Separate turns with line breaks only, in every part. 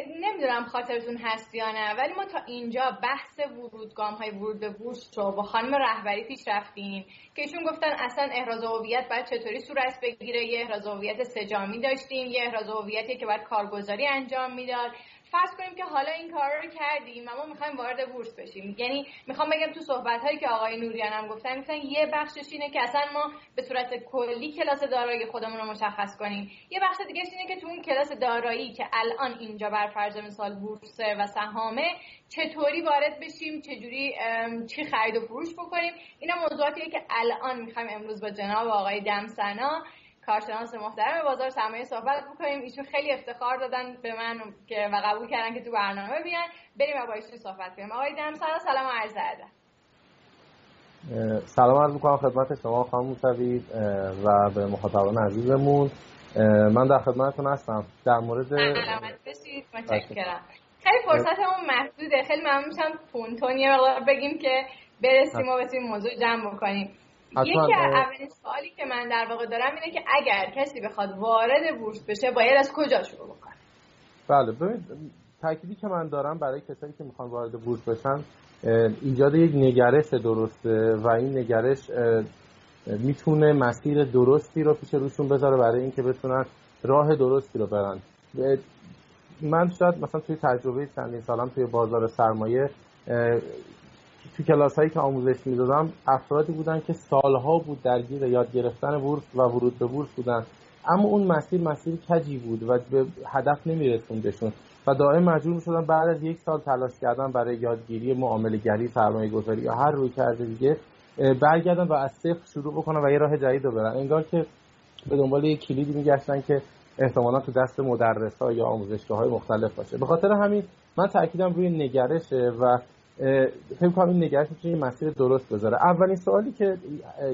es نمی‌دونم خاطرتون هست یا نه ولی ما تا اینجا بحث ورودگام های ورود به بورس رو با خانم رهبری پیش رفتیم که ایشون گفتن اصلا احراز هویت باید چطوری صورت بگیره. یه احراز هویت سجامی داشتیم یه احراز هویتی که باید کارگزاری انجام می‌داد. فرض کنیم که حالا این کار رو کردیم و ما می‌خوایم وارد بورس بشیم. یعنی می‌خوام بگم تو صحبت هایی که آقای نوریان هم گفتن گفتن یه بخشش اینه که اصلا ما به صورت کلی کلاس دارایی خودمون رو مشخص کنیم. یه بخش دیگه اینه که تو اون کلاس دارایی که الان اینجا بر فرض مثال بورس و سهامه چطوری وارد بشیم چجوری چی خرید و فروش بکنیم؟ اینا موضوعاتیه که الان می‌خوایم امروز با جناب آقای دمسنا کارشناس محترم بازار سرمایه صحبت بکنیم. ایشون خیلی افتخار دادن به من که و قبول کردن که تو برنامه بیان. بریم و با ایشون صحبت کنیم. آقای دمسرا سلام عرض ادب.
سلام عرض می‌کنم خدمت شما خانم موسوی و به مخاطبان عزیزمون. من در خدمتتون هستم. در مورد
متشکرم. خیلی فرصتمون محدوده. خیلی ممنون میشم تون یه بگیم که برسیم و بتونیم موضوع جمع بکنیم. یکی از اولین سوالی که من در واقع دارم اینه که اگر کسی بخواد وارد بورس بشه باید از کجا شروع بکنه؟
بله ببین تأکیدی که من دارم برای کسایی که می‌خوان وارد بورس بشن ایجاد یک نگرش درسته و این نگرش می‌تونه مسیر درستی رو پیش روشون بذاره برای اینکه بتونن راه درستی رو برن. من شاید مثلا توی تجربه چندین سالم توی بازار سرمایه تو کلاس هایی که آموزش می‌دادم افرادی بودن که سالها بود درگیر یاد گرفتن بورس و ورود به بورس بودن. اما اون مسیر مسیر کجی بود و به هدف نمیرسوندشون. و دائم مجبور شدن بعد از یک سال تلاش کردن برای یادگیری معامله گری سرمایه گذاری یا هر روی کرده دیگه برگردن و از صفر شروع بکنن و یه راه جدید رو برن انگار که به دنبال یک کلیدی میگشتن که احتمالا تو دست مدرس ها یا آموزشگاه های مختلف باشه. به خاطر همین من تاکیدم روی نگرشه و فکر کنم این نگرش می‌تونه مسیر درست بذاره. اولین سوالی که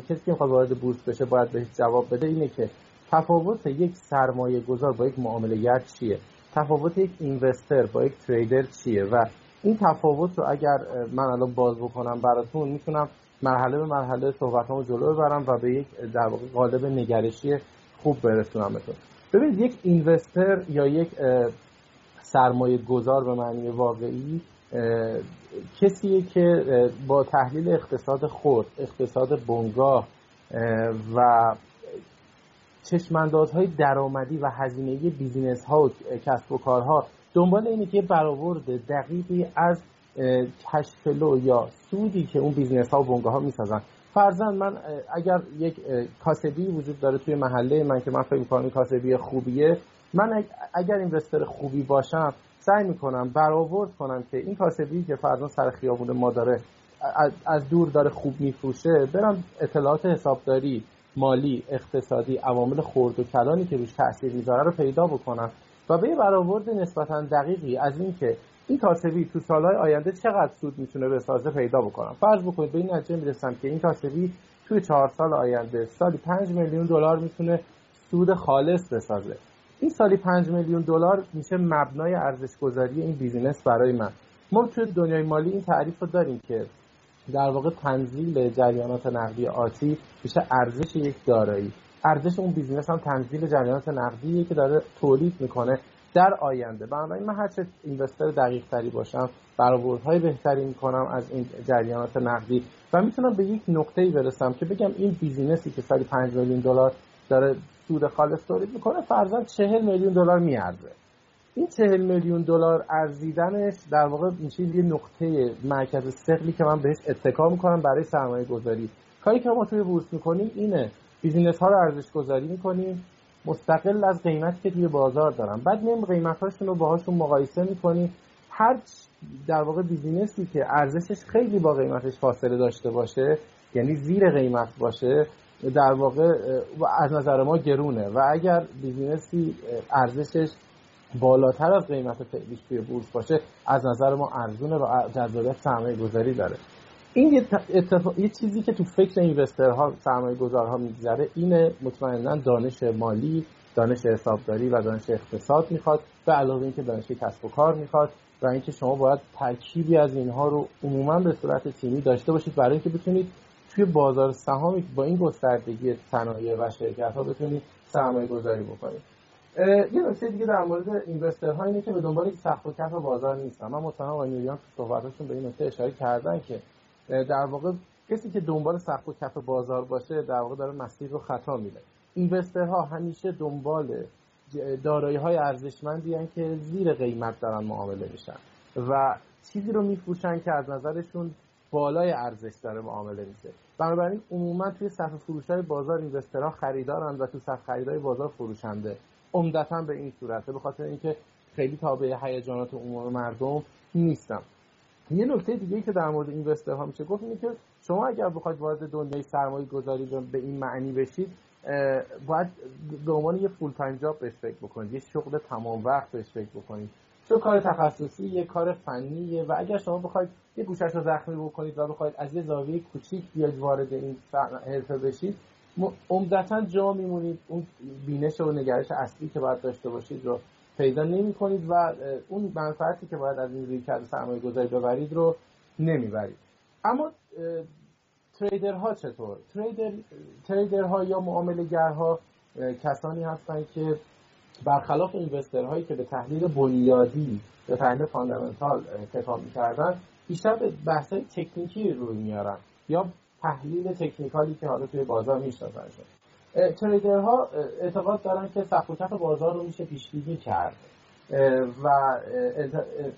کسی که می‌خواد وارد بورس بشه باید بهش جواب بده اینه که تفاوت یک سرمایه گذار با یک معامله چیه؟ تفاوت یک اینوستر با یک تریدر چیه؟ و این تفاوت رو اگر من الان باز بکنم براتون می‌تونم مرحله به مرحله صحبتامو جلو ببرم و به یک در واقع قالب نگرشی خوب برسونمتون ببینید یک اینوستر یا یک سرمایه گذار به معنی واقعی کسیه که با تحلیل اقتصاد خود اقتصاد بنگاه و چشماندازهای درآمدی و هزینه بیزینس ها و کسب و کارها دنبال اینه که برآورد دقیقی از کشفلو یا سودی که اون بیزینس ها و بنگاه ها می‌سازن. فرزن من اگر یک کاسبی وجود داره توی محله من که من فکر می‌کنم کاسبی خوبیه من اگر اینوستر خوبی باشم سعی می‌کنم برآورد کنم که این کاسبی که فردا سر خیابون ما داره از دور داره خوب میفروشه برم اطلاعات حسابداری مالی اقتصادی عوامل خورد و کلانی که روش تاثیر می‌ذاره رو پیدا بکنم. و به برآورد نسبتا دقیقی از اینکه این کاسبی تو سالهای آینده چقدر سود می‌تونه بسازه پیدا بکنم فرض بکنید به این نتیجه می‌رسم که این کاسبی توی چهار سال آینده سالی پنج میلیون دلار می‌تونه سود خالص بسازه. این سالی 5 میلیون دلار میشه مبنای ارزش گذاری این بیزینس برای من. ما توی دنیای مالی این تعریف رو داریم که در واقع تنزیل جریانات نقدی آتی میشه ارزش یک دارایی. ارزش اون business هم تنزیل جریانات نقدیه که داره تولید می‌کنه. در آینده. بنابراین من هرچه investor دقیق تری باشم برآوردهای بهتری می‌کنم از این جریانات نقدی و می‌تونم به یک نقطه‌ای برسم که بگم این business ی که سالی 5 میلیون دلار داره سود خالص تولید می‌کنه فرضاً چهل میلیون دلار میارزه. این چهل میلیون دلار ارزیدنش در واقع میشه یه نقطه مرکز ثقلی که من بهش اتکا می‌کنم برای سرمایه گذاری کاری که ما توی بورس می‌کنیم اینه business ها رو ارزش گذاری می‌کنیم مستقل از قیمتی که توی بازار دارن. بعد میایم قیمت هاشون رو باهاشون مقایسه می‌کنیم. هر در واقع business ی که ارزشش خیلی با قیمتش فاصله داشته باشه یعنی زیر قیمت باشه در واقع از نظر ما گرونه. و اگر business ی ارزشش بالاتر از قیمت فعلیش توی بورس باشه از نظر ما ارزونه و جذابیت سرمایه گذاری داره. این یه, اتفاق... یه چیزی که تو فکر اینوسترها سرمایه گذارها میگذره اینه مطمئنا دانش مالی دانش حسابداری و دانش اقتصاد می‌خواد به علاوه اینکه دانش کسب و کار می‌خواد و اینکه شما باید ترکیبی از اینها رو عموما به صورت تیمی داشته باشید برای اینکه بتونید توی بازار سهامی با این گستردگی صنایع و شرکت ها بتونید سرمایه گذاری بکنید یه نکته دیگه در مورد ها اینه که به دنبال سخت و کف بازار نیستن. من مطمئنم آقای نوریان تو صحبتاشون به این نکته اشاره کردن که در واقع کسی که دنبال سخت و کف بازار باشه در واقع داره مسیر رو خطا میره ها همیشه دنبال دارایی های ارزشمندی که زیر قیمت دارن معامله میشن و چیزی رو میفروشن که از نظرشون بالای ارزش داره معامله میشه. بنابراین عموما توی صف فروش های بازار اینوسترها خریدارن و تو صف خریدای بازار فروشنده. عمدتا به این صورته به خاطر اینکه خیلی تابع هیجانات عموم مردم نیستم یه نکته دیگه که در مورد investor ها میشه گفت اینه که شما اگر بخواید وارد دنیای سرمایه گذاری به این معنی بشید باید به عنوان یه full time job بهش فکر بکنید یه شغل تمام وقت بهش فکر بکنید. چون کار تخصصی یه کار فنیه و اگر شما بخواید یه گوشش رو زخمی بکنید و بخواید از یه زاویه کوچیک بیاید وارد این حرفه بشید عمدتا جا میمونید اون بینش و نگرش اصلی که باید داشته باشید رو پیدا نمی کنید و اون منفعتی که باید از این روی کرده سرمایه گذاری ببرید رو نمی‌برید. اما تریدرها چطور؟ تریدر تریدرها یا معاملهگرها کسانی هستند که برخلاف اینوسترهایی که به تحلیل بنیادی به تحلیل فاندامنتال کتاب می‌کردن بیشتر به بحث تکنیکی روی میارن یا تحلیل تکنیکالی که حالا توی بازار می‌شناسن تریدرها اعتقاد دارن که سقف بازار رو میشه پیش کرد. و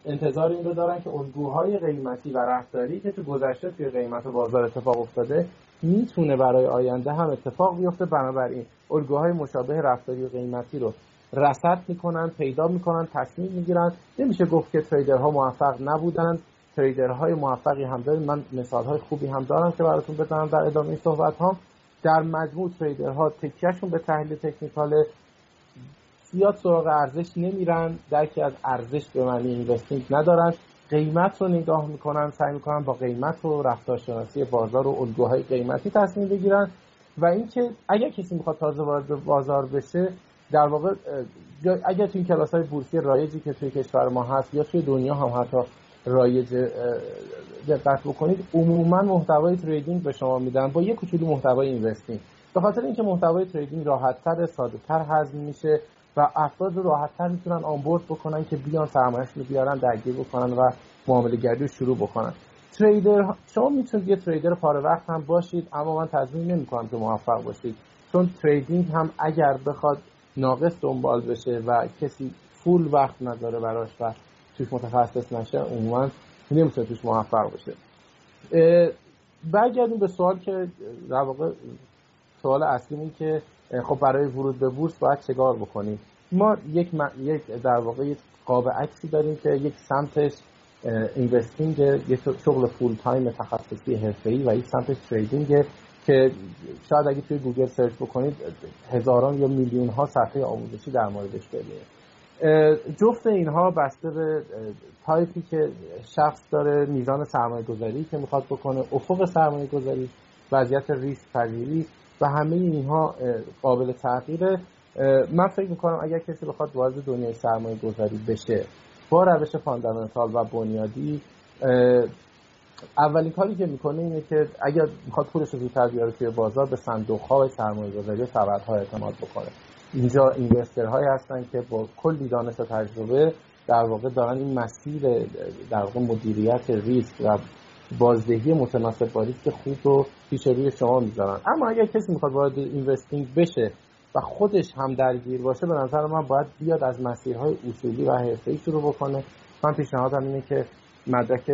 انتظار این رو دارن که الگوهای قیمتی و رفتاری که تو گذشته توی قیمت بازار اتفاق افتاده می‌تونه برای آینده هم اتفاق بیفته. بنابراین الگوهای مشابه رفتاری و قیمتی رو رصد می‌کنن پیدا می‌کنن تصمیم می‌گیرن. نمیشه گفت که تریدرها موفق نبودن تریدرهای موفقی هم داریم من مثالهای خوبی هم دارم که براتون بزنم در ادامه صحبت ها در مجموع تریدرها تکیهشون به تحلیل تکنیکال زیاد سراغ ارزش نمیرن. درکی از ارزش به معنی اینوستینگ ندارن. قیمت رو نگاه می‌کنن سعی می‌کنن با قیمت و رفتارشناسی بازار و الگوهای قیمتی تصمیم بگیرن. و اینکه اگر کسی می‌خواد تازه وارد بازار بشه در واقع اگر توی کلاس های بورسی رایجی که توی کشور ما هست یا توی دنیا هم حتی رایج دقت بکنید عموما محتوای trading به شما میدن با یه کوچولو محتوای investing. به خاطر اینکه محتوای trading راحتتر سادهتر هضم میشه و افراد رو راحتتر می‌تونن onboard بکنن که بیان سرمایه‌اش رو بیارن درگیر بکنن و معامله گری رو شروع بکنن. trader شما می‌تونید یه trader پاره وقت هم باشید اما من تضمین نمی‌کنم که موفق باشید. چون trading هم اگر بخواد ناقص دنبال بشه و کسی full وقت نداره براش و توش متخصص نشه عموما نمی‌تونه توش موفق بشه برگردیم به سوال که در واقع سوال اصلی که خب برای ورود به بورس باید چگار بکنیم؟ ما یک, یک در واقع یک قاب عکسی داریم که یک سمتش investing یک شغل full time تخصصی حرفه‌ای و یک سمتش trading که شاید اگه توی گوگل search بکنید هزاران یا میلیون ها صفحه آموزشی در موردش ببینید جفت اینها بسته به تایپی که شخص داره میزان سرمایه گذاری که می‌خواد بکنه افق سرمایه گذاری وضعیت ریسک پذیری و همه اینها قابل تغییره. من فکر می‌کنم اگر کسی بخواد وارد دنیای سرمایه گذاری بشه با روش fundamental و بنیادی اولین کاری که می‌کنه اینه که اگر می‌خواد پولش رو زودتر بیاره توی بازار به صندوق های سرمایه گذاری و ها اعتماد بکنه. اینجا هایی هستن که با کلی دانش و تجربه در واقع دارن این مسیر در واقع مدیریت ریسک و بازدهی متناسب با ریسک خوب رو پیش روی شما می‌ذارن. اما اگر کسی می‌خواد وارد اینوستینگ بشه و خودش هم درگیر باشه به نظر من باید بیاد از مسیرهای اصولی و حرفه‌ای شروع بکنه. من پیشنهادم اینه که مدرک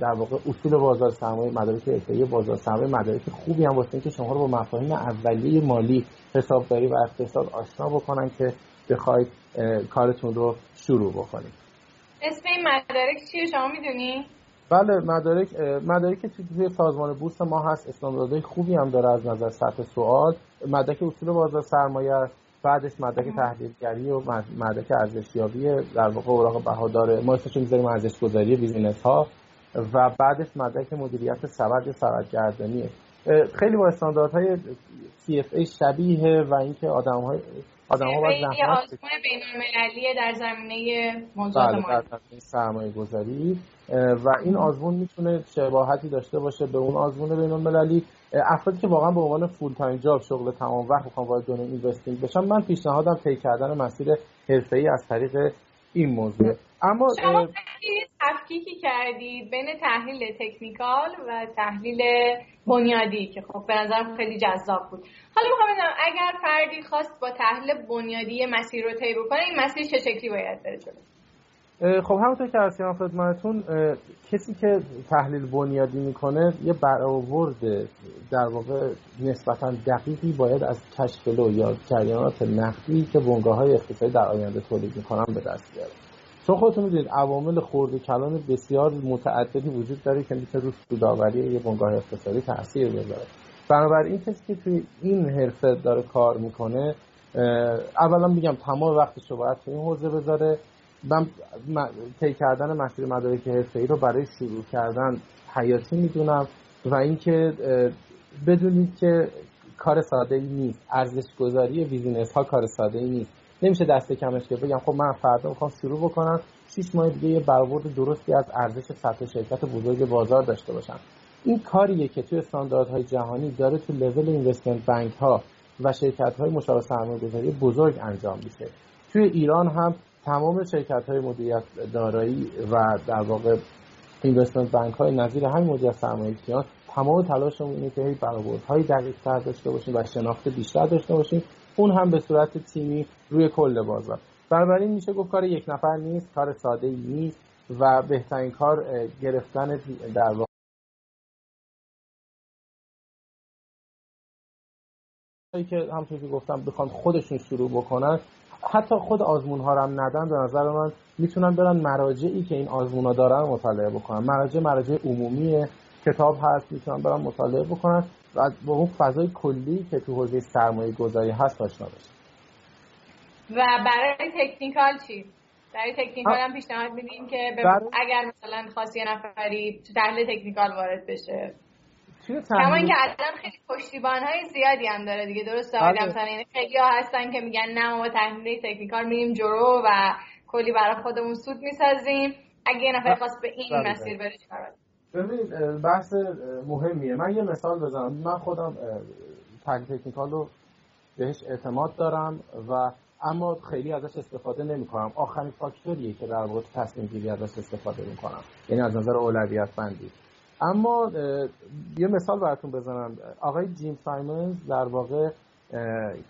در واقع اصول بازار سرمایه مدارک حرفه‌ای بازار سرمایه مدارک خوبی هم واسه که شما رو با مفاهیم اولیه مالی حسابداری و اقتصاد آشنا بکنن که بخواید کارتون رو شروع بکنید.
اسم این مدارک چیه؟ شما می‌دونی؟
بله مدارک مدارک توی سازمان بورس ما هست استانداردهای خوبی هم داره از نظر سطح سوال. مدرک اصول بازار سرمایه بعدش مدرک تحلیلگری و مدرک ارزشیابی در واقع اوراق بهادار ما اسمش می‌ذاریم ارزش گذاری بیزینس ها و بعدش مدرک مدیریت سبد یا سبدگردانیه خیلی با استانداردهای CFA شبیه و اینکه آدم های
آدم ها باید زحمت آزمون بین در زمینه موضوعات بله در زمینه
سرمایه گذاری و این آزمون می‌تونه شباهتی داشته باشه به اون آزمون بین المللی افرادی که واقعا به عنوان full-time job شغل تمام وقت می‌خوان وارد دنیای investing بشن من پیشنهادم طی کردن مسیر حرفه‌ای از طریق این موضوع.
اما شما تفکیکی کردید بین تحلیل technical و تحلیل بنیادی که خب به نظرم خیلی جذاب بود. حالا می‌خوام بدونم اگر فردی خواست با تحلیل بنیادی مسیر رو طی بکنه این مسیر چه شکلی باید بره جلو؟
خب همونطور که ارسیان خدمتتون کسی که تحلیل بنیادی می‌کنه یه برآورد در واقع نسبتا دقیقی باید از کشف یا جریانات نقدی که بنگاه های اقتصادی در آینده تولید می‌کنن به دست بیاره. چون خودتون می‌دونید عوامل خورد و کلان بسیار متعددی وجود داره که می‌تونه رو سودآوری یه بنگاه اقتصادی تاثیر بذاره. بنابراین کسی که توی این حرفه داره کار می‌کنه اولا میگم تمام وقتش رو باید توی این حوزه بذاره. من طی کردن مسیر مدارک حرفه‌ای رو برای شروع کردن حیاتی می‌دونم و اینکه بدونید که کار ساده ای نیست. ارزش گذاری بیزینس ها کار ساده ای نیست. نمیشه دست کمش که بگم خب من فردا می‌خوام شروع بکنم. 6 ماه دیگه یه برآورد درستی از ارزش سطح شرکت بزرگ بازار داشته باشم. این کاریه که توی استانداردهای جهانی داره تو لول اینوستمنت بانک ها و شرکت های مشاور سرمایه گذاری بزرگ انجام میشه. توی ایران هم تمام شرکت های مدیریت دارایی و در واقع اینوستمنت بانک های نظیر همین مدیریت سرمایه تمام تلاشمون اینه که برآوردهای دقیق تر داشته باشیم و شناخت بیشتر داشته باشیم اون هم به صورت تیمی روی کل بازار. بنابراین میشه گفت کار یک نفر نیست کار ساده ای نیست و بهترین کار گرفتن در واقع. که همونطور که گفتم بخوان خودشون شروع بکنن حتی خود آزمون ها هم ندن به نظر من می‌تونن برن مراجعی که این آزمون ها دارن مطالعه بکنن. مراجع مراجع عمومی کتاب هست می‌تونن برن مطالعه بکنن. و با اون فضای کلی که تو حوزه سرمایه گذاری هست آشنا بشن
و برای تکنیکال چی؟ برای تکنیکال هم پیشنهاد میدیم که اگر مثلا خواستی یه نفری تو تحلیل تکنیکال وارد بشه. کما اینکه الان خیلی پشتیبان های زیادی هم داره دیگه درست آقای مثلا یعنی خیلی ها هستن که میگن نه ما تحلیل تکنیکال میریم جلو و کلی برای خودمون سود می‌سازیم. اگه یه نفر خواست به این مسیر بره
ببینید بحث مهمیه. من یه مثال بزنم. من خودم تحلیل تکنیکال رو بهش اعتماد دارم و اما خیلی ازش استفاده نمی کنم آخرین فاکتوریه که در واقع تصمیم گیری ازش استفاده می کنم یعنی از نظر اولویت بندی. اما یه مثال براتون بزنم. آقای جیم سایمونز در واقع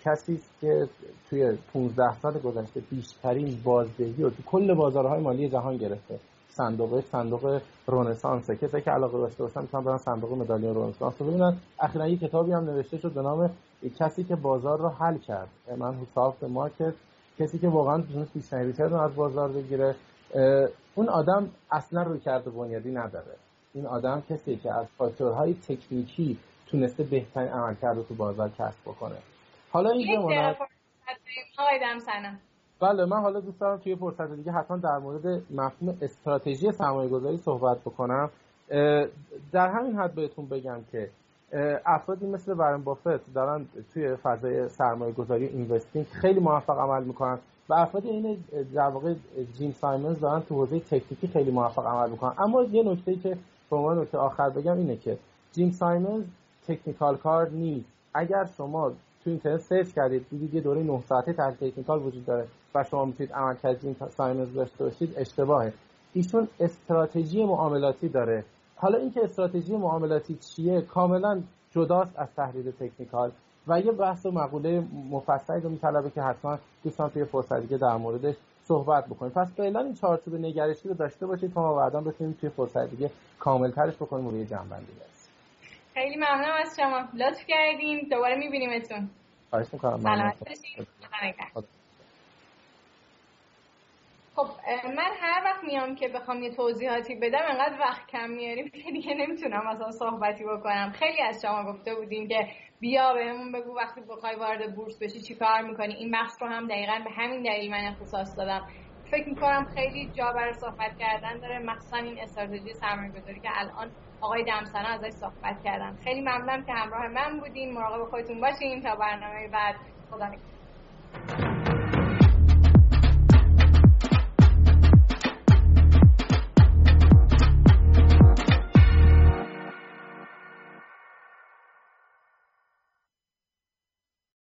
کسی است که توی 15 سال گذشته بیشترین بازدهی رو تو کل بازارهای مالی جهان گرفته. صندوق صندوق رونسانس کسی که علاقه داشته باشن می‌تونن برن صندوق مدالیون رونسانس رو ببینن اخیرا یه کتابی هم نوشته شد به نام کسی که بازار رو حل کرد. من حساب مارکت کسی که واقعا تونست بیشترین ریترن از بازار بگیره. اون آدم اصلا روی کرده بنیادی نداره. این آدم کسی که از فاکتورهای تکنیکی تونسته بهترین عملکرد رو تو بازار کسب بکنه. حالا این بماند بله من حالا دوست دارم توی فرصت دیگه حتما در مورد مفهوم استراتژی سرمایه گذاری صحبت بکنم. در همین حد بهتون بگم که افرادی مثل وارن بافت دارن توی فضای سرمایه گذاری investing خیلی موفق عمل می‌کنن و افرادی عین در واقع جیم سایمنز دارن تو حوزه تکنیکی خیلی موفق عمل می‌کنن. اما یه نکته که به عنوان نکته آخر بگم اینه که جیم سایمنز technical کار نیست. اگر شما تو اینترنت search کردید دیدید یه دوره 9 ساعته تحلیل technical وجود داره. و شما می‌تونید عملکرد جیم سایمنز داشته باشید اشتباهه. ایشون استراتژی معاملاتی داره. حالا اینکه استراتژی معاملاتی چیه کاملا جداست از تحلیل تکنیکال و یه بحث و مقوله مفصلی رو میطلبه که حتما دوستان توی فرصت دیگه در موردش صحبت بکنیم. پس فعلا این چارچوب نگرشی رو داشته باشید تا ما بعدا بتونیم توی فرصت دیگه کامل ترش بکنیم روی جنبندی
خیلی ممنونم از شما. لطف کردیم دوباره میبینیمتون.
خواهش می‌کنم.
خب من هر وقت میام که بخوام یه توضیحاتی بدم انقدر وقت کم میاریم که دیگه نمی‌تونم اصلا صحبتی بکنم. خیلی از شما گفته بودیم که بیا بهمون بگو وقتی بخوای وارد بورس بشی چی کار می‌کنی. این بخش رو هم دقیقا به همین دلیل من اختصاص دادم. فکر می‌کنم خیلی جا برای صحبت کردن داره. مخصوصا این استراتژی سرمایه گذاری که الان آقای دمسنا ازش صحبت کردن. خیلی ممنونم که همراه من بودین. مراقب خودتون باشین. تا برنامه بعد. خدا نگهدار.